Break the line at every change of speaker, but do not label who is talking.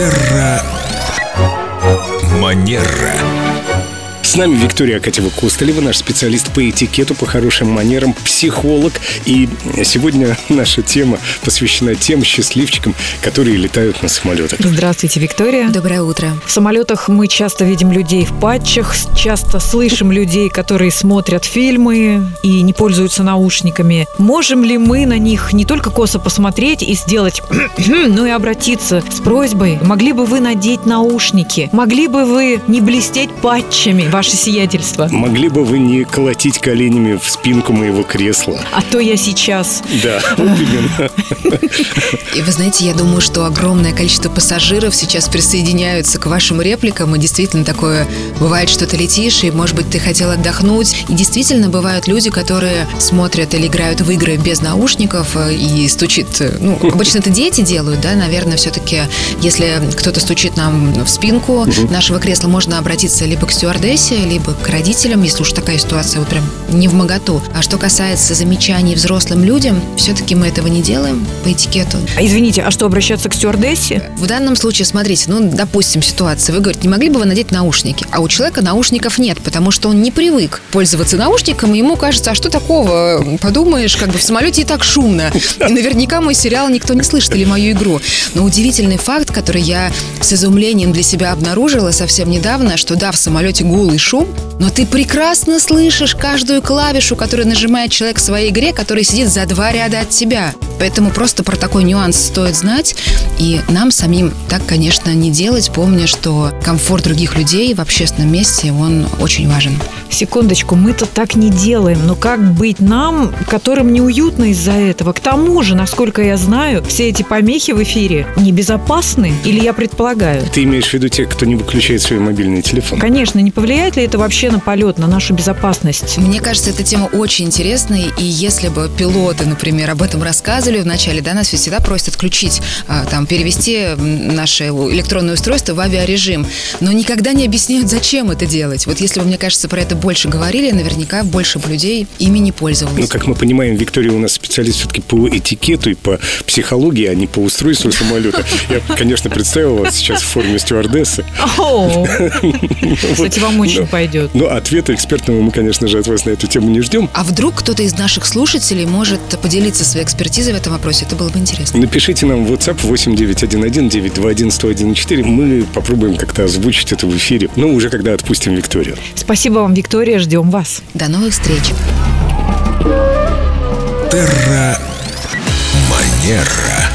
Терра Манера.
С нами Виктория Акатьева-Костолева, наш специалист по этикету, по хорошим манерам, психолог. И сегодня наша тема посвящена тем счастливчикам, которые летают на самолетах.
Здравствуйте, Виктория.
Доброе утро.
В самолетах мы часто видим людей в патчах, часто слышим людей, которые смотрят фильмы и не пользуются наушниками. Можем ли мы на них не только косо посмотреть и сделать, но и обратиться с просьбой, могли бы вы надеть наушники? Могли бы вы не блестеть патчами, ваше сиятельство?
Могли бы вы не колотить коленями в спинку моего кресла?
А то я сейчас.
Да, вот именно.
И вы знаете, я думаю, что огромное количество пассажиров сейчас присоединяются к вашим репликам. И действительно такое бывает, что ты летишь, и, может быть, ты хотел отдохнуть. И действительно бывают люди, которые смотрят или играют в игры без наушников э, и стучит... э, Ну, обычно это дети делают, да, наверное, все-таки, если кто-то стучит нам в спинку нашего кресла, можно обратиться либо к стюардессе, либо к родителям, если уж такая ситуация вот прям не в моготу. А что касается замечаний взрослым людям, все-таки мы этого не делаем по этикету.
А, Извините, а что, обращаться к стюардессе?
В данном случае, смотрите, ну, допустим, ситуация. Вы говорите, не могли бы вы надеть наушники? А у человека наушников нет, потому что он не привык пользоваться наушником, и ему кажется, а что такого? Подумаешь, как бы в самолете и так шумно. И наверняка мой сериал никто не слышит или мою игру. Но удивительный факт, который я с изумлением для себя обнаружила совсем недавно, что да, в самолете гул и шум, но ты прекрасно слышишь каждую клавишу, которую нажимает человек в своей игре, который сидит за два ряда от тебя. Поэтому просто про такой нюанс стоит знать. И нам самим так, конечно, не делать, помня, что комфорт других людей в общественном месте, он очень важен.
Секундочку, мы-то так не делаем. Но как быть нам, которым неуютно из-за этого? К тому же, насколько я знаю, все эти помехи в эфире небезопасны? Или я предполагаю?
Ты имеешь в виду тех, кто не выключает свой мобильный телефон?
Конечно, не повлияет ли это вообще на полет, на нашу безопасность?
Мне кажется, эта тема очень интересная, и если бы пилоты, например, об этом рассказывали вначале, да, нас ведь всегда просят отключить, а, там, перевести наше электронное устройство в авиарежим, но никогда не объясняют, зачем это делать. Вот если бы, мне кажется, про это больше говорили, наверняка больше бы людей ими не пользовались.
Ну, как мы понимаем, Виктория у нас специалист все-таки по этикету и по психологии, а не по устройству самолета. Я, конечно, представил вас сейчас в форме стюардессы.
Кстати, вам очень
Ну,
пойдет.
Ну, ответа экспертного мы, конечно же, от вас на эту тему не ждем.
А вдруг кто-то из наших слушателей может поделиться своей экспертизой в этом вопросе? Это было бы интересно.
Напишите нам в WhatsApp 8911-921-1014. Мы попробуем как-то озвучить это в эфире. Ну, уже когда отпустим Викторию.
Спасибо вам, Виктория, ждем вас.
До новых встреч.
Терра Манера.